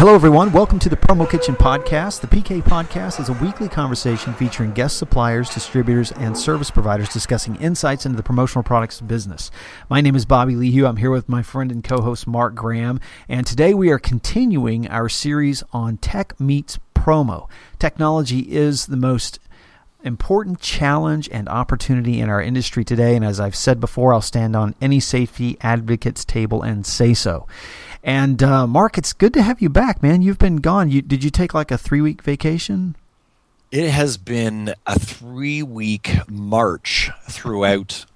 Hello, everyone. Welcome to the Promo Kitchen Podcast. The PK Podcast is a weekly conversation featuring guest suppliers, distributors, and service providers discussing insights into the promotional products business. My name is Bobby Lehew. I'm here with my friend and co host Mark Graham, and today we are continuing our series on Tech Meets Promo. Technology is the most important challenge and opportunity in our industry today, and as I've said before, I'll stand on any safety advocates table and say so. And uh, Mark, it's good to have you back, man. You've been gone. You did you take like a three week vacation? It has been a three week march throughout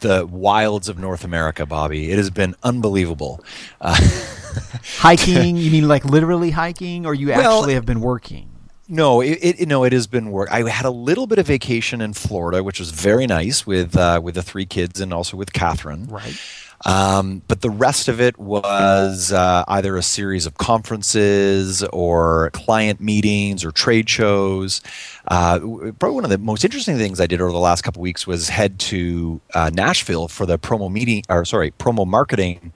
the wilds of North America, Bobby. It has been unbelievable. Uh, hiking? You mean like literally hiking, or you well, actually have been working? No, it, it no, it has been work. I had a little bit of vacation in Florida, which was very nice with uh, with the three kids and also with Catherine. Right. Um, but the rest of it was uh, either a series of conferences or client meetings or trade shows. Uh, probably one of the most interesting things I did over the last couple weeks was head to uh, Nashville for the promo meeting, or sorry, promo marketing.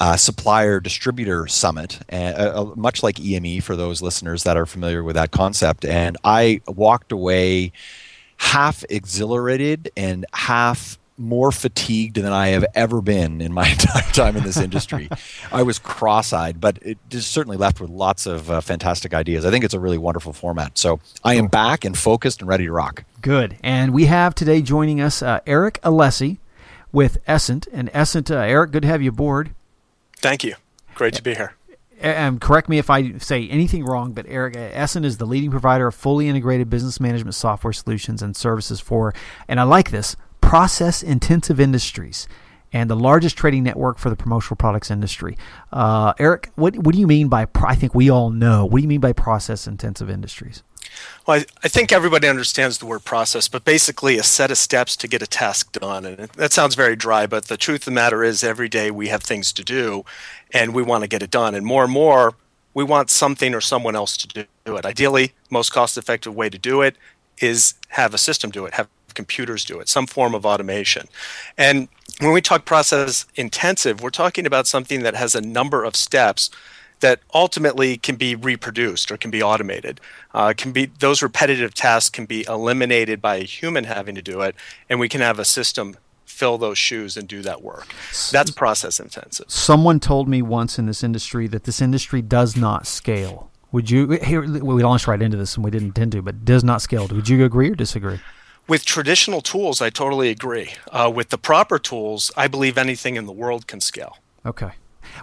Uh, supplier distributor summit, uh, uh, much like EME for those listeners that are familiar with that concept. And I walked away half exhilarated and half more fatigued than I have ever been in my entire time in this industry. I was cross-eyed, but it just certainly left with lots of uh, fantastic ideas. I think it's a really wonderful format. So I am back and focused and ready to rock. Good. And we have today joining us uh, Eric Alessi with Essent. And Essent, uh, Eric, good to have you aboard. Thank you. Great to be here. And correct me if I say anything wrong, but Eric Essent is the leading provider of fully integrated business management software solutions and services for, and I like this, process intensive industries and the largest trading network for the promotional products industry. Uh, Eric, what, what do you mean by, I think we all know, what do you mean by process intensive industries? Well, I, I, think everybody understands the word process, but basically a set of steps to get a task done. And that sounds very dry, but the truth of the matter is every day we have things to do and we want to get it done. And more and more, we want something or someone else to do it. Ideally, most cost effective way to do it is have a system do it, have computers do it, some form of automation. And when we talk process intensive, we're talking about something that has a number of steps that ultimately can be reproduced or can be automated. Uh, can be those repetitive tasks can be eliminated by a human having to do it, and we can have a system fill those shoes and do that work. That's process intensive. Someone told me once in this industry that this industry does not scale. Would you here we launched right into this and we didn't intend to, but does not scale. Would you agree or disagree? With traditional tools, I totally agree. Uh, with the proper tools, I believe anything in the world can scale. Okay.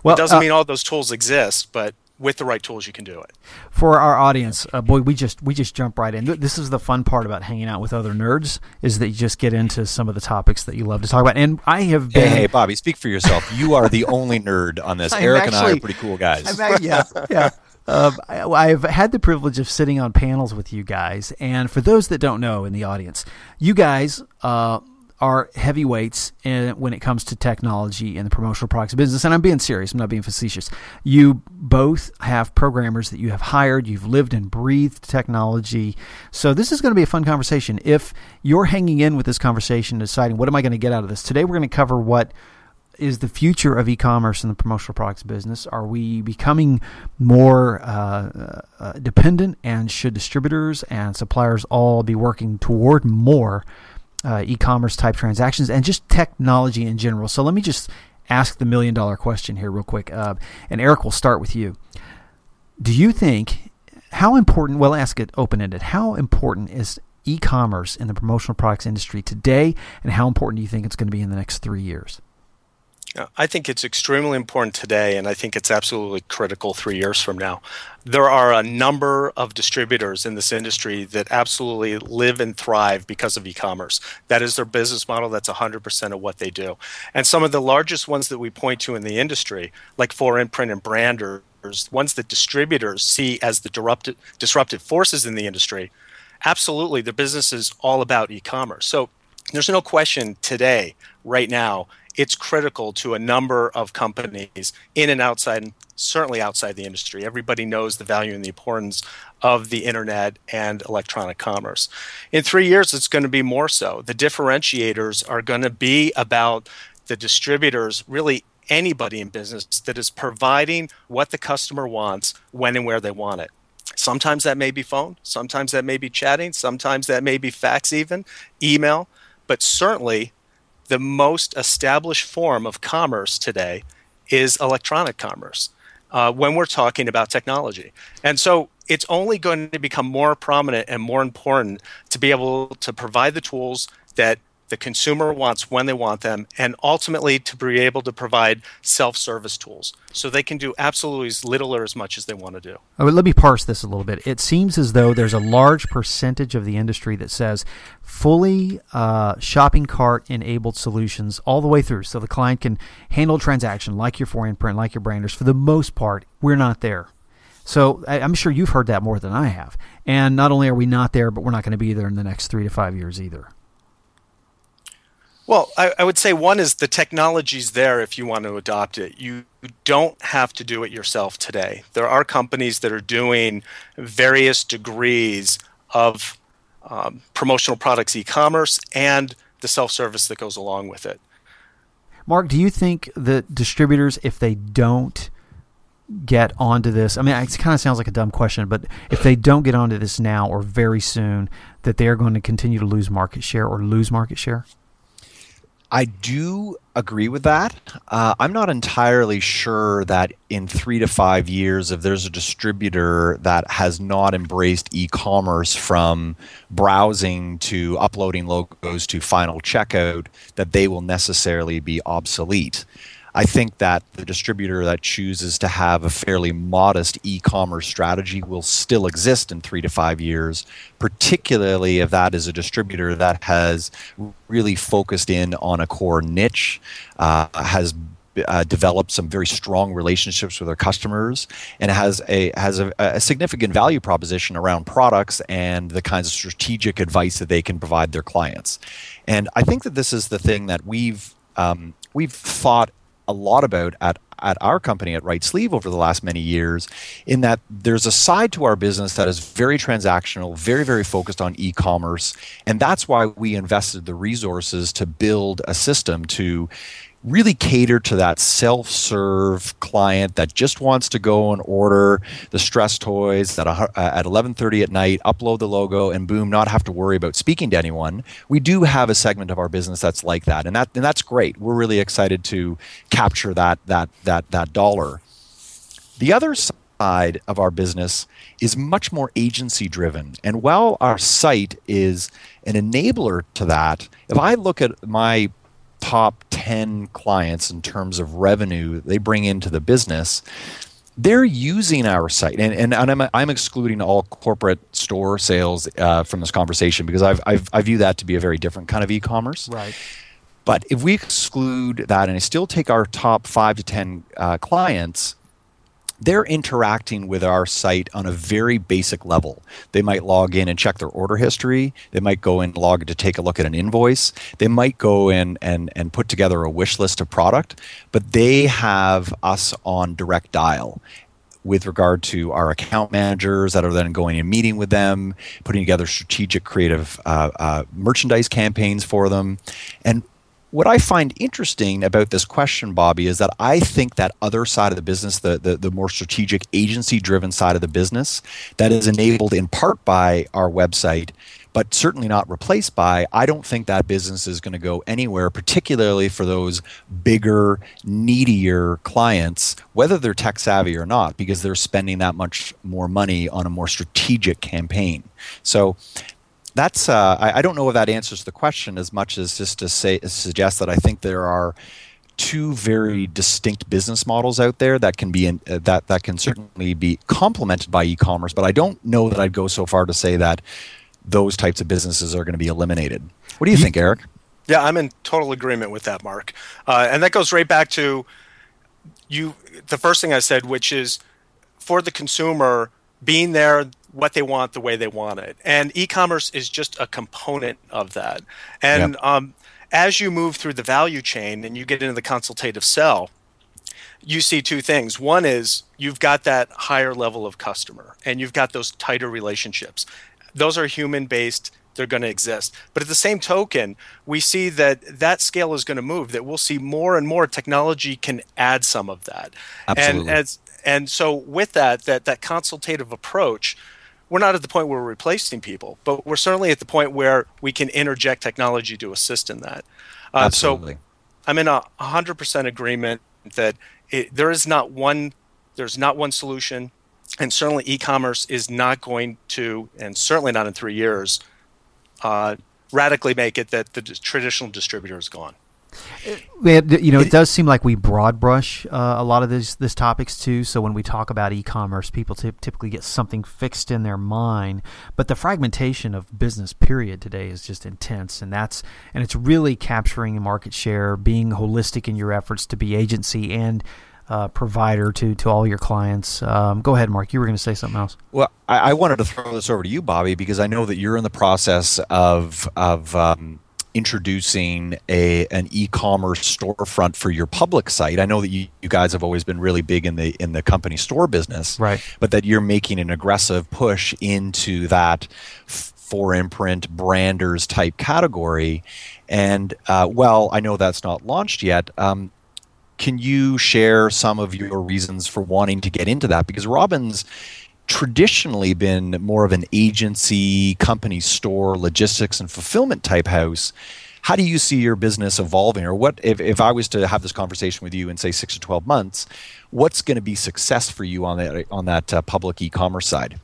Well, it doesn't uh, mean all those tools exist, but with the right tools, you can do it. For our audience, uh, boy, we just we just jump right in. This is the fun part about hanging out with other nerds is that you just get into some of the topics that you love to talk about. And I have been. Hey, hey Bobby, speak for yourself. You are the only nerd on this. Eric actually, and I are pretty cool guys. I'm, yeah, yeah. Um, I, have had the privilege of sitting on panels with you guys, and for those that don't know in the audience, you guys uh, are heavyweights in, when it comes to technology and the promotional products business. And I'm being serious; I'm not being facetious. You both have programmers that you have hired. You've lived and breathed technology, so this is going to be a fun conversation. If you're hanging in with this conversation, deciding what am I going to get out of this today, we're going to cover what is the future of e-commerce in the promotional products business? Are we becoming more uh, uh, dependent, and should distributors and suppliers all be working toward more uh, e-commerce type transactions and just technology in general? So let me just ask the million dollar question here, real quick. Uh, and Eric, we'll start with you. Do you think how important? Well, ask it open ended. How important is e-commerce in the promotional products industry today, and how important do you think it's going to be in the next three years? I think it's extremely important today, and I think it's absolutely critical three years from now. There are a number of distributors in this industry that absolutely live and thrive because of e commerce. That is their business model, that's 100% of what they do. And some of the largest ones that we point to in the industry, like 4imprint and Branders, ones that distributors see as the disruptive, forces in the industry, absolutely, the business is all about e commerce. So there's no question today, right now, it's critical to a number of companies in and outside, and certainly outside the industry. Everybody knows the value and the importance of the internet and electronic commerce. In three years, it's going to be more so. The differentiators are going to be about the distributors really anybody in business that is providing what the customer wants when and where they want it. Sometimes that may be phone, sometimes that may be chatting, sometimes that may be fax, even email, but certainly the most established form of commerce today is electronic commerce uh, when we're talking about technology. And so it's only going to become more prominent and more important to be able to provide the tools that the consumer wants when they want them, and ultimately to be able to provide self service tools so they can do absolutely as little or as much as they want to do. let me parse this a little bit. It seems as though there's a large percentage of the industry that says fully uh, shopping cart enabled solutions all the way through. So the client can handle transaction like your 4imprint, like your Branders. For the most part, we're not there. So I, I'm sure you've heard that more than I have. And not only are we not there, but we're not going to be there in the next three to five years either. Well, I, I, would say one is the technology's there if you want to adopt it. You don't have to do it yourself today. There are companies that are doing various degrees of um, promotional products e commerce and the self service that goes along with it. Mark, do you think that distributors, if they don't get onto this, I mean, it kind of sounds like a dumb question, but if they don't get onto this now or very soon, that they are going to continue to lose market share or lose market share? I do agree with that. Uh, I'm not entirely sure that in three to five years, if there's a distributor that has not embraced e commerce from browsing to uploading logos to final checkout, that they will necessarily be obsolete. I think that the distributor that chooses to have a fairly modest e commerce strategy will still exist in three to five years, particularly if that is a distributor that has really focused in on a core niche, uh, has uh, developed some very strong relationships with their customers and has a has a, a, significant value proposition around products and the kinds of strategic advice that they can provide their clients. And I think that this is the thing that we've um, we've thought a lot about at at our company at RightSleeve over the last many years, in that there's a side to our business that is very transactional, very, very focused on e commerce. And that's why we invested the resources to build a system to really cater to that self-serve client that just wants to go and order the stress toys uh, at, at 11.30 at night upload the logo and boom not have to worry about speaking to anyone. We do have a segment of our business that's like that and that and that's great. We're really excited to capture that that that that dollar. The other side of our business is much more agency driven and while our site is an enabler to that if i look at my top 10 clients in terms of revenue they bring into the business, they're using our site. And, and, and I'm, I'm excluding all corporate store sales uh, from this conversation because I've, I've, I view that to be a very different kind of e commerce. Right. But if we exclude that and I still take our top five to 10 uh, clients, they're interacting with our site on a very basic level. They might log in and check their order history. They might go in log to take a look at an invoice. They might go in and, and put together a wish list of product, but they have us on direct dial with regard to our account managers that are then going and meeting with them, putting together strategic creative uh, uh, merchandise campaigns for them. And what I find interesting about this question, Bobby, is that I think that other side of the business, the, the, the more strategic agency driven side of the business, that is enabled in part by our website, but certainly not replaced by, I don't think that business is going to go anywhere, particularly for those bigger, needier clients, whether they're tech savvy or not, because they're spending that much more money on a more strategic campaign. So that's uh, I, I, don't know if that answers the question as much as just to say suggest that I think there are two very distinct business models out there that can be in, uh, that that can certainly be complemented by e-commerce, but I don't know that I'd go so far to say that those types of businesses are going to be eliminated. What do you think, Eric? Yeah, I'm in total agreement with that, Mark, uh, and that goes right back to you. The first thing I said, which is for the consumer being there what they want the way they want it. And e-commerce is just a component of that. And yep. um, as you move through the value chain and you get into the consultative sell, you see two things. One is you've got that higher level of customer and you've got those tighter relationships. Those are human based they're going to exist. But at the same token, we see that that scale is going to move. That we'll see more and more technology can add some of that. Absolutely. And as and so with that, that that consultative approach, we're not at the point where we're replacing people, but we're certainly at the point where we can interject technology to assist in that. Uh, Absolutely. So I'm in a 100% agreement that it, there is not one there's not one solution and certainly e-commerce is not going to and certainly not in three years uh, radically make it that the traditional distributor is gone you know, it does seem like we broad brush uh, a lot of these this topics too. So when we talk about e-commerce, people t- typically get something fixed in their mind. But the fragmentation of business, period, today is just intense, and that's and it's really capturing market share, being holistic in your efforts to be agency and uh, provider to to all your clients. Um, go ahead, Mark. You were going to say something else. Well, I, I, wanted to throw this over to you, Bobby, because I know that you're in the process of of um, introducing a an e-commerce storefront for your public site. I know that you, you guys have always been really big in the in the company store business, right? But that you're making an aggressive push into that for imprint branders type category. And uh, well, I know that's not launched yet. Um, can you share some of your reasons for wanting to get into that? Because Robyn's traditionally been more of an agency, company store, logistics, and fulfillment type house. How do you see your business evolving? Or what if, if I was to have this conversation with you in say six to twelve months, what's going to be success for you on that on that uh, public e-commerce side?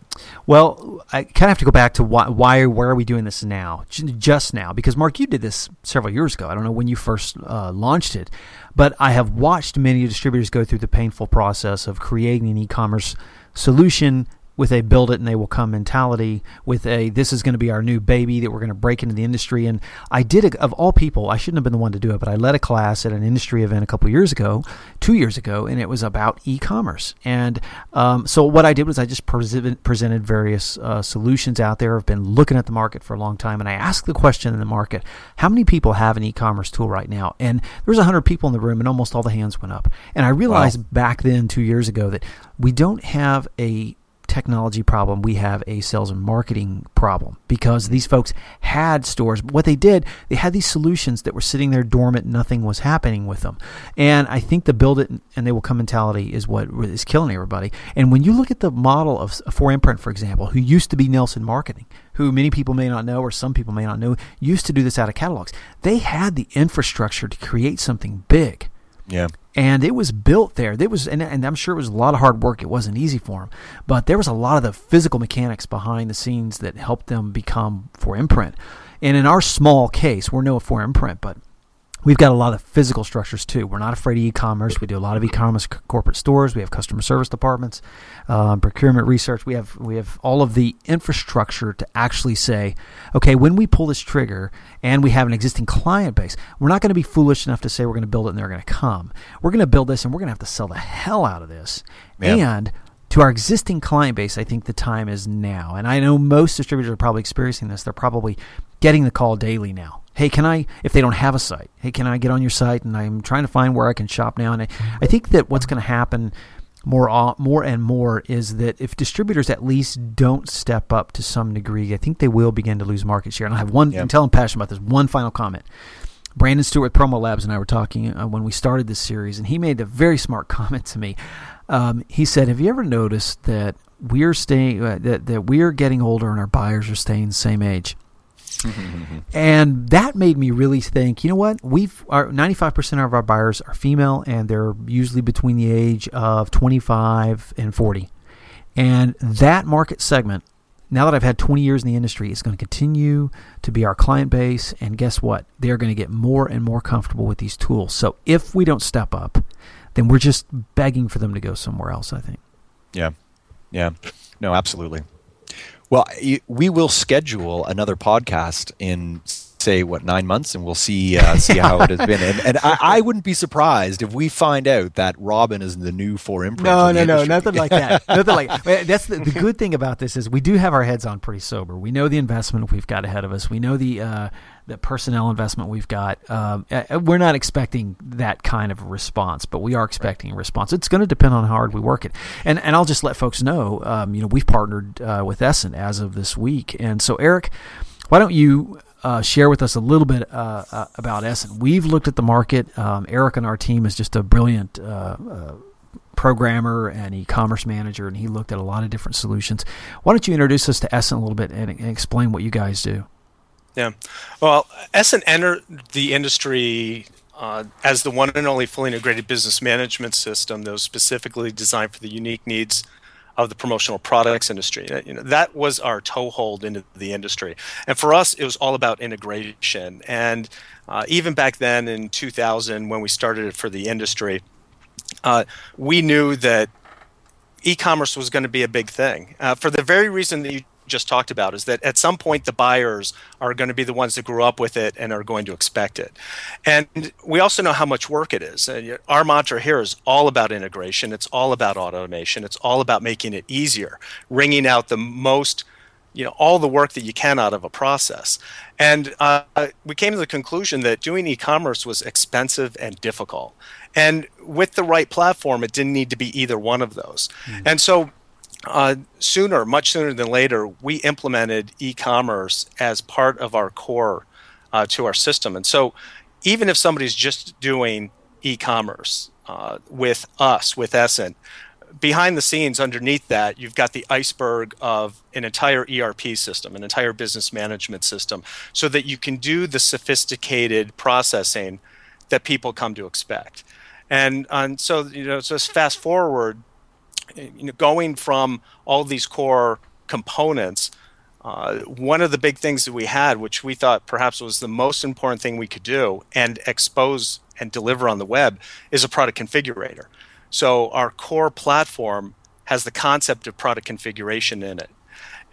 Well, I kind of have to go back to why, why, where are we doing this now? Just now, because Mark, you did this several years ago. I don't know when you first uh, launched it, but I have watched many distributors go through the painful process of creating an e-commerce solution with a build it and they will come mentality, with a this is going to be our new baby that we're going to break into the industry. And I did, a, of all people, I shouldn't have been the one to do it, but I led a class at an industry event a couple years ago, two years ago, and it was about e commerce. And um, so what I did was I just presented various uh, solutions out there. I've been looking at the market for a long time, and I asked the question in the market how many people have an e commerce tool right now? And there was 100 people in the room, and almost all the hands went up. And I realized wow. back then, two years ago, that we don't have a technology problem, we have a sales and marketing problem because these folks had stores. What they did, they had these solutions that were sitting there dormant, nothing was happening with them. And I think the build it and they will come mentality is what is killing everybody. And when you look at the model of 4imprint, for example, who used to be Nelson Marketing, who many people may not know or some people may not know, used to do this out of catalogs. They had the infrastructure to create something big. Yeah and it was built there. It was, and, and, I'm sure it was a lot of hard work. It wasn't easy for them, but there was a lot of the physical mechanics behind the scenes that helped them become 4imprint. And in our small case, we're no 4imprint, but We've got a lot of physical structures too. We're not afraid of e-commerce. We do a lot of e-commerce corporate stores. We have customer service departments, um, procurement research. We have we have all of the infrastructure to actually say, okay, when we pull this trigger and we have an existing client base, we're not going to be foolish enough to say we're going to build it and they're going to come. We're going to build this and we're going to have to sell the hell out of this. And to our existing client base, I think the time is now. And I know most distributors are probably experiencing this. They're probably getting the call daily now hey, can I, if they don't have a site, hey, can I get on your site? And I'm trying to find where I can shop now. And I, I think that what's going to happen more, more and more is that if distributors at least don't step up to some degree, I think they will begin to lose market share. And I have one, yep. I'm passionate about this, one final comment. Brandon Stewart with Promo Labs and I were talking uh, when we started this series, and he made a very smart comment to me. Um, he said, "Have you ever noticed that we're staying uh, that that we're getting older and our buyers are staying the same age?" and that made me really think, you know what? We've our 95% of our buyers are female and they're usually between the age of 25 and 40. And that market segment, now that I've had 20 years in the industry, is going to continue to be our client base. And guess what? They're going to get more and more comfortable with these tools. So if we don't step up, then we're just begging for them to go somewhere else, I think. Yeah. Yeah. No, absolutely. Well, we will schedule another podcast in say what nine months, and we'll see uh, see how it has been. And, and I, I, wouldn't be surprised if we find out that Robyn is the new 4imprint. No, no, no, nothing like that. nothing like that's the, the good thing about this is we do have our heads on pretty sober. We know the investment we've got ahead of us. We know the uh, the personnel investment we've got. Um, uh, uh, we're not expecting that kind of response, but we are expecting a response. It's going to depend on how hard we work it. And and I'll just let folks know, um, you know, we've partnered uh, with Essent as of this week, and so Eric why don't you uh, share with us a little bit uh, uh, about Essent? We've looked at the market. Um, Eric on our team is just a brilliant uh, uh, programmer and e-commerce manager, and he looked at a lot of different solutions. Why don't you introduce us to Essent a little bit and, and explain what you guys do? Yeah, well, Essent entered the industry uh, as the one and only fully integrated business management system that was specifically designed for the unique needs of the promotional products industry. You know, that was our toehold into the industry. And for us, it was all about integration. And uh, even back then in 2000, when we started it for the industry, uh, we knew that e-commerce was going to be a big thing uh, for the very reason that you just talked about is that at some point the buyers are going to be the ones that grew up with it and are going to expect it. And we also know how much work it is. Uh, our mantra here is all about integration, it's all about automation, it's all about making it easier, wringing out the most you know all the work that you can out of a process and uh, we came to the conclusion that doing e-commerce was expensive and difficult and with the right platform it didn't need to be either one of those mm. and so uh, sooner, much sooner than later, we implemented e-commerce as part of our core uh, to our system. And so, even if somebody's just doing e-commerce uh, with us, with Essent, behind the scenes, underneath that, you've got the iceberg of an entire ERP system, an entire business management system, so that you can do the sophisticated processing that people come to expect. And, and so, you know, just fast forward you know, going from all these core components, uh, one of the big things that we had, which we thought perhaps was the most important thing we could do and expose and deliver on the web, is a product configurator. So our core platform has the concept of product configuration in it.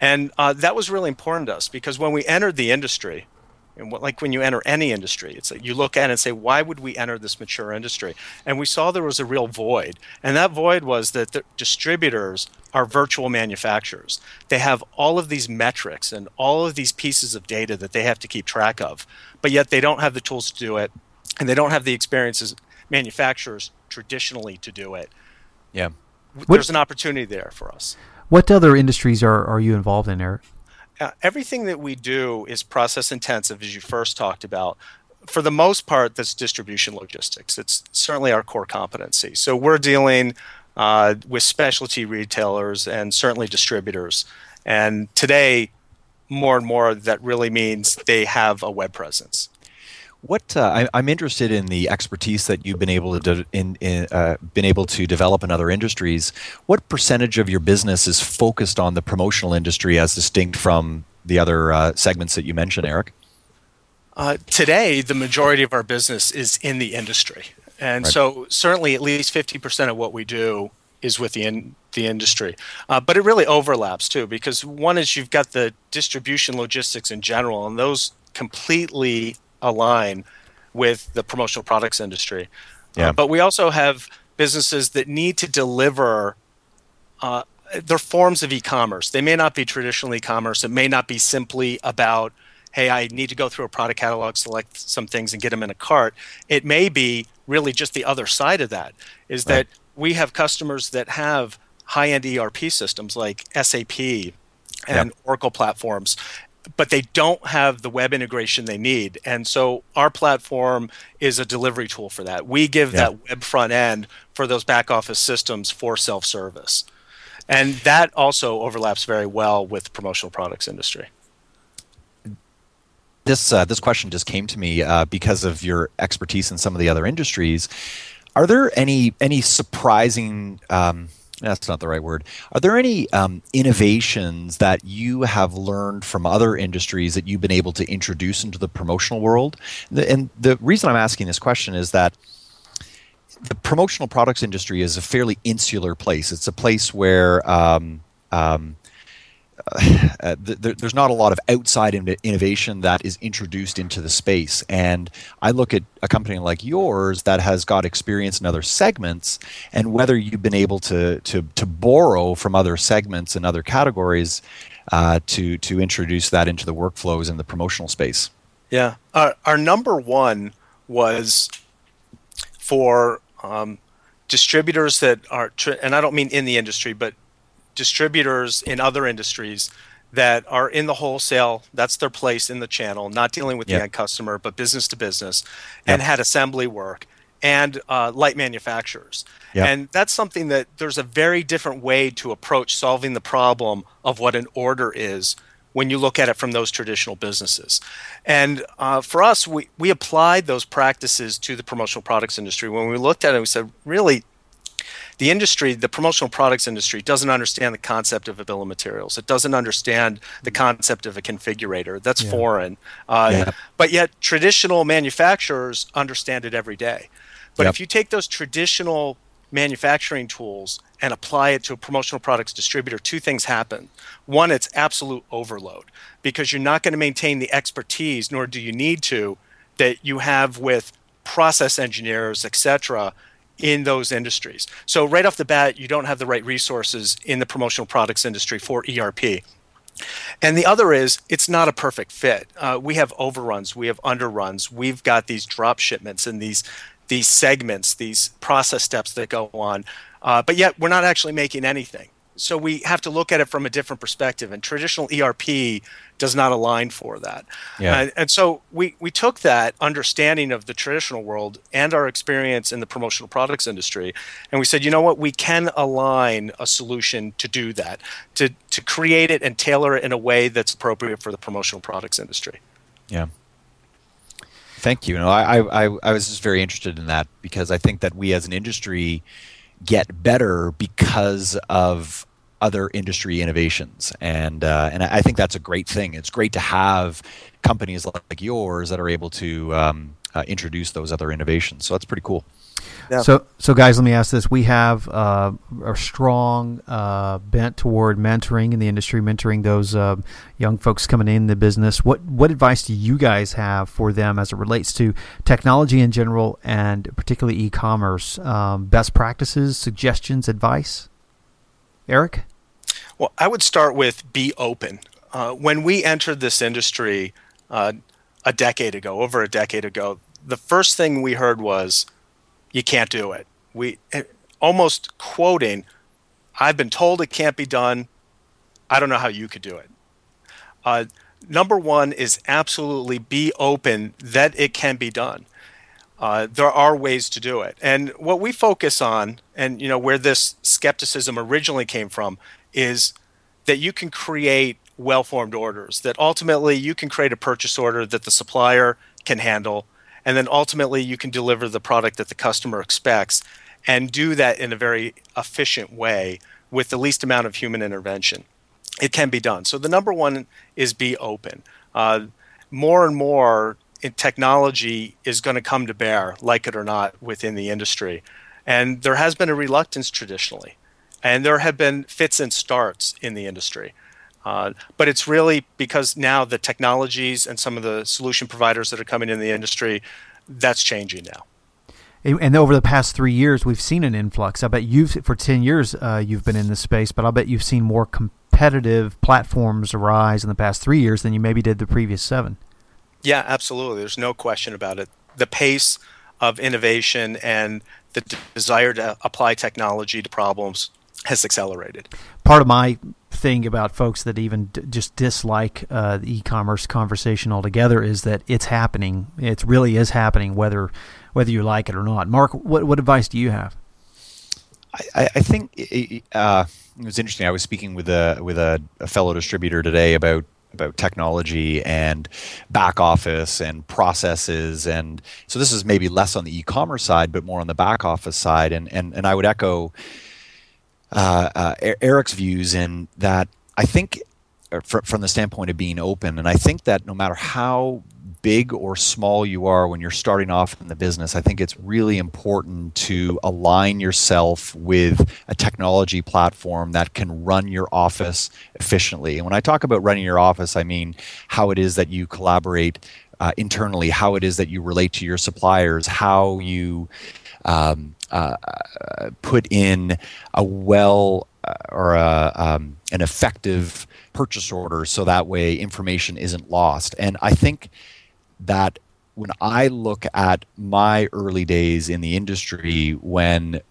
And uh, that was really important to us because when we entered the industry, and what, like when you enter any industry, it's like you look at it and say, why would we enter this mature industry? And we saw there was a real void. And that void was that the distributors are virtual manufacturers. They have all of these metrics and all of these pieces of data that they have to keep track of, but yet they don't have the tools to do it, and they don't have the experiences manufacturers traditionally to do it. Yeah. There's what, an opportunity there for us. What other industries are, are you involved in, Eric? Uh, everything that we do is process intensive, as you first talked about. For the most part, that's distribution logistics. It's certainly our core competency. So we're dealing uh, with specialty retailers and certainly distributors. And today, more and more, that really means they have a web presence. What uh, I, am interested in the expertise that you've been able to de- in, in uh, been able to develop in other industries. What percentage of your business is focused on the promotional industry, as distinct from the other uh, segments that you mentioned, Eric? Uh, today, the majority of our business is in the industry, and right. so certainly at least 50% of what we do is with the in, the industry. Uh, but it really overlaps too, because one is you've got the distribution logistics in general, and those completely align with the promotional products industry. Uh, yeah. Uh, but we also have businesses that need to deliver uh, their forms of e-commerce. They may not be traditional e-commerce. It may not be simply about, hey, I need to go through a product catalog, select some things, and get them in a cart. It may be really just the other side of that. Is right. that we have customers that have high-end ERP systems like SAP and yep. Oracle platforms, but they don't have the web integration they need. And so our platform is a delivery tool for that. We give yeah. that web front end for those back office systems for self service. And that also overlaps very well with the promotional products industry. This, uh, this question just came to me uh, because of your expertise in some of the other industries. Are there any any surprising um, that's not the right word. Are there any um, innovations that you have learned from other industries that you've been able to introduce into the promotional world? And the reason I'm asking this question is that the promotional products industry is a fairly insular place. It's a place where um, um, uh, th- there's not a lot of outside in- innovation that is introduced into the space. And I look at a company like yours that has got experience in other segments, and whether you've been able to to to borrow from other segments and other categories uh, to to introduce that into the workflows in the promotional space. Yeah, our, our number one was for um, distributors that are, and I don't mean in the industry, but distributors in other industries that are in the wholesale, that's their place in the channel, not dealing with Yep. the end customer, but business to business, and had assembly work and uh, light manufacturers. Yep. And that's something that there's a very different way to approach solving the problem of what an order is when you look at it from those traditional businesses. And uh, for us, we, we applied those practices to the promotional products industry. When we looked at it, we said, really, the industry, the promotional products industry, doesn't understand the concept of a bill of materials. It doesn't understand the concept of a configurator. That's foreign. Uh, Yeah. But yet, traditional manufacturers understand it every day. But Yep. if you take those traditional manufacturing tools and apply it to a promotional products distributor, two things happen. One, it's absolute overload because you're not going to maintain the expertise, nor do you need to, that you have with process engineers, et cetera, in those industries. So right off the bat, you don't have the right resources in the promotional products industry for ERP. And the other is it's not a perfect fit. Uh, we have overruns, we have underruns, we've got these drop shipments and these these segments, these process steps that go on, uh, but yet we're not actually making anything. So we have to look at it from a different perspective, and traditional ERP does not align for that. Yeah. And, and so we we took that understanding of the traditional world and our experience in the promotional products industry, and we said, you know what, we can align a solution to do that, to to create it and tailor it in a way that's appropriate for the promotional products industry. Yeah. Thank you. No, I, I- I was just very interested in that because I think that we as an industry get better because of other industry innovations, and uh, and I think that's a great thing. It's great to have companies like yours that are able to um, uh, introduce those other innovations. So that's pretty cool. Yeah. So, so guys, let me ask this: We have uh, a strong uh, bent toward mentoring in the industry, mentoring those uh, young folks coming in the business. What what advice do you guys have for them as it relates to technology in general, and particularly e-commerce? Um, best practices, suggestions, advice. Eric, Well, I would start with be open. Uh, when we entered this industry uh, a decade ago, over a decade ago, the first thing we heard was, "You can't do it." We eh, almost quoting, "I've been told it can't be done. I don't know how you could do it." Uh, number one is absolutely be open that it can be done. Uh, there are ways to do it, and what we focus on, and you know where this skepticism originally came from, is that you can create well-formed orders. That ultimately you can create a purchase order that the supplier can handle, and then ultimately you can deliver the product that the customer expects, and do that in a very efficient way with the least amount of human intervention it can be done. So the number one is be open. Uh, more and more in technology is going to come to bear, like it or not, within the industry. And there has been a reluctance traditionally, and there have been fits and starts in the industry. Uh, but it's really because now the technologies and some of the solution providers that are coming in the industry, that's changing now. And and over the past three years, we've seen an influx. I bet you've for ten years uh, you've been in this space, but I'll bet you've seen more competitive platforms arise in the past three years than you maybe did the previous seven. Yeah, absolutely. There's no question about it. The pace of innovation and the desire to apply technology to problems has accelerated. Part of my thing about folks that even d- just dislike uh, the e-commerce conversation altogether is that it's happening. It really is happening, whether whether you like it or not. Mark, what what advice do you have? I, I think uh, it was interesting. I was speaking with a with a, a fellow distributor today about about technology and back office and processes and so this is maybe less on the e-commerce side but more on the back office side and and, and I would echo Eric's views in that I think uh, fr- from the standpoint of being open and I think that no matter how big or small you are when you're starting off in the business, I think it's really important to align yourself with a technology platform that can run your office efficiently. And when I talk about running your office, I mean how it is that you collaborate uh, internally, how it is that you relate to your suppliers, how you um, uh, put in a well uh, or a, um, an effective purchase order so that way information isn't lost. And I think that when I look at my early days in the industry, when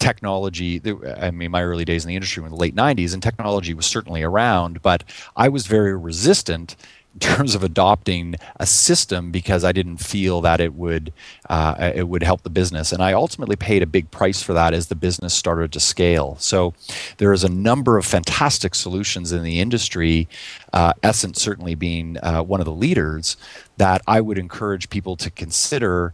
technology. I mean, my early days in the industry were in the late 90s, and technology was certainly around, but I was very resistant in terms of adopting a system because I didn't feel that it would uh, it would help the business, and I ultimately paid a big price for that as the business started to scale. So there is a number of fantastic solutions in the industry, uh, Essent certainly being uh, one of the leaders, that I would encourage people to consider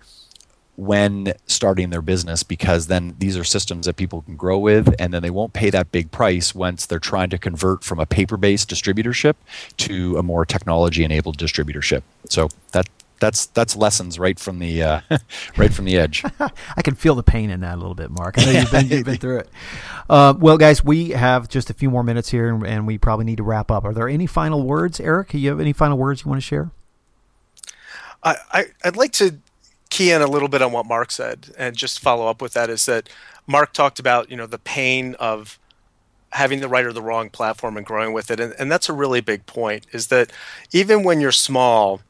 when starting their business because then these are systems that people can grow with and then they won't pay that big price once they're trying to convert from a paper-based distributorship to a more technology-enabled distributorship. So that that's that's lessons right from the uh, right from the edge. I can feel the pain in that a little bit, Mark. I know you've been, you've been through it. Uh, well, guys, we have just a few more minutes here, and, and we probably need to wrap up. Are there any final words, Eric? Do You have any final words you want to share? I, I I'd like to key in a little bit on what Mark said and just follow up with that is that Mark talked about, you know, the pain of having the right or the wrong platform and growing with it. And, and that's a really big point is that even when you're small,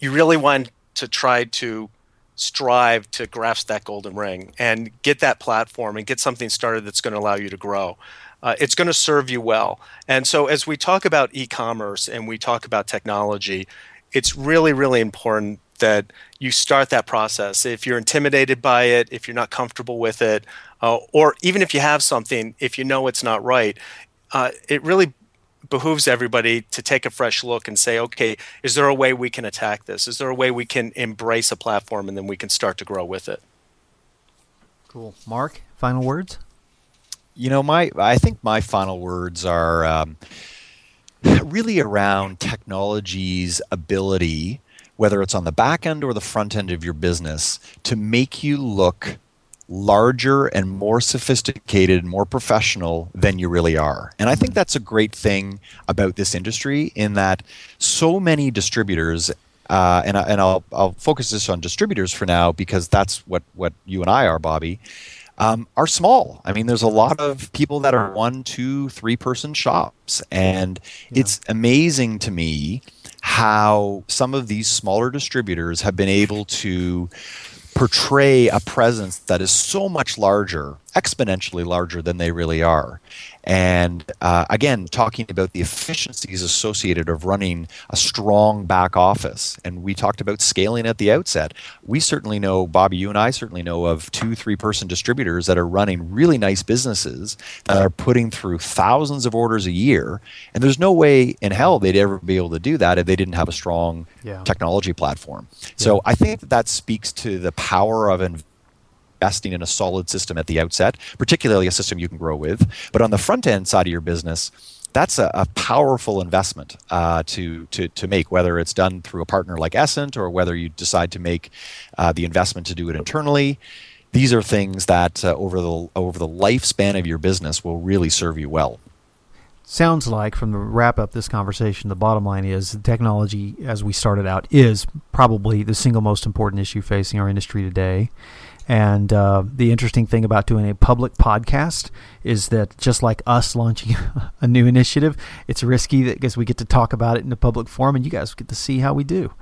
you really want to try to strive to grasp that golden ring and get that platform and get something started that's going to allow you to grow. Uh, it's going to serve you well. And so, as we talk about e commerce and we talk about technology, it's really, really important that you start that process. If you're intimidated by it, if you're not comfortable with it, uh, or even if you have something, if you know it's not right, uh, it really behooves everybody to take a fresh look and say, okay, is there a way we can attack this? Is there a way we can embrace a platform and then we can start to grow with it? Cool. Mark, final words? You know, my I think my final words are um, really around technology's ability whether it's on the back end or the front end of your business, to make you look larger and more sophisticated, more professional than you really are. And I think that's a great thing about this industry in that so many distributors uh, and, I, and I'll, I'll focus this on distributors for now because that's what, what you and I are, Bobby, um, are small. I mean, there's a lot of people that are one, two, three person shops. And yeah. it's amazing to me how some of these smaller distributors have been able to portray a presence that is so much larger, exponentially larger than they really are. And uh, again, talking about the efficiencies associated of running a strong back office. And we talked about scaling at the outset. We certainly know, Bobby, you and I certainly know of two, three person distributors that are running really nice businesses that are putting through thousands of orders a year. And there's no way in hell they'd ever be able to do that if they didn't have a strong yeah. technology platform. Yeah. So I think that, that speaks to the power of investment investing in a solid system at the outset, particularly a system you can grow with. But on the front end side of your business, that's a, a powerful investment uh, to, to, to make, whether it's done through a partner like Essent or whether you decide to make uh, the investment to do it internally. These are things that uh, over the over the lifespan of your business will really serve you well. Sounds like from the wrap up this conversation, the bottom line is technology, as we started out, is probably the single most important issue facing our industry today. And uh, the interesting thing about doing a public podcast is that just like us launching a new initiative, it's risky because we get to talk about it in a public forum, and you guys get to see how we do.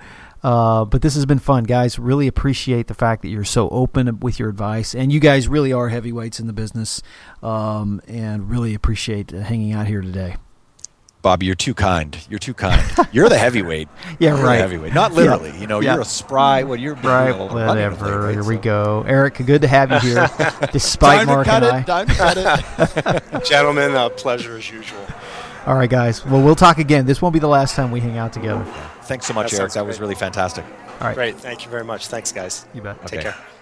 Uh, but this has been fun, guys. Really appreciate the fact that you're so open with your advice, and you guys really are heavyweights in the business, um, and really appreciate uh, hanging out here today. Bobby, you're too kind. You're too kind. You're the heavyweight. yeah, you're right. heavyweight, not literally. Yeah. You know, yeah. you're a spry. What you're right. Whatever. Here so. we go, Eric. Good to have you here, despite Mark and it. I. Time to cut it. Gentlemen, a pleasure as usual. All right, guys. Well, we'll talk again. This won't be the last time we hang out together. Thanks so much, that Eric. That was really fantastic. All right. Great. Thank you very much. Thanks, guys. You bet. Take okay. care. Good.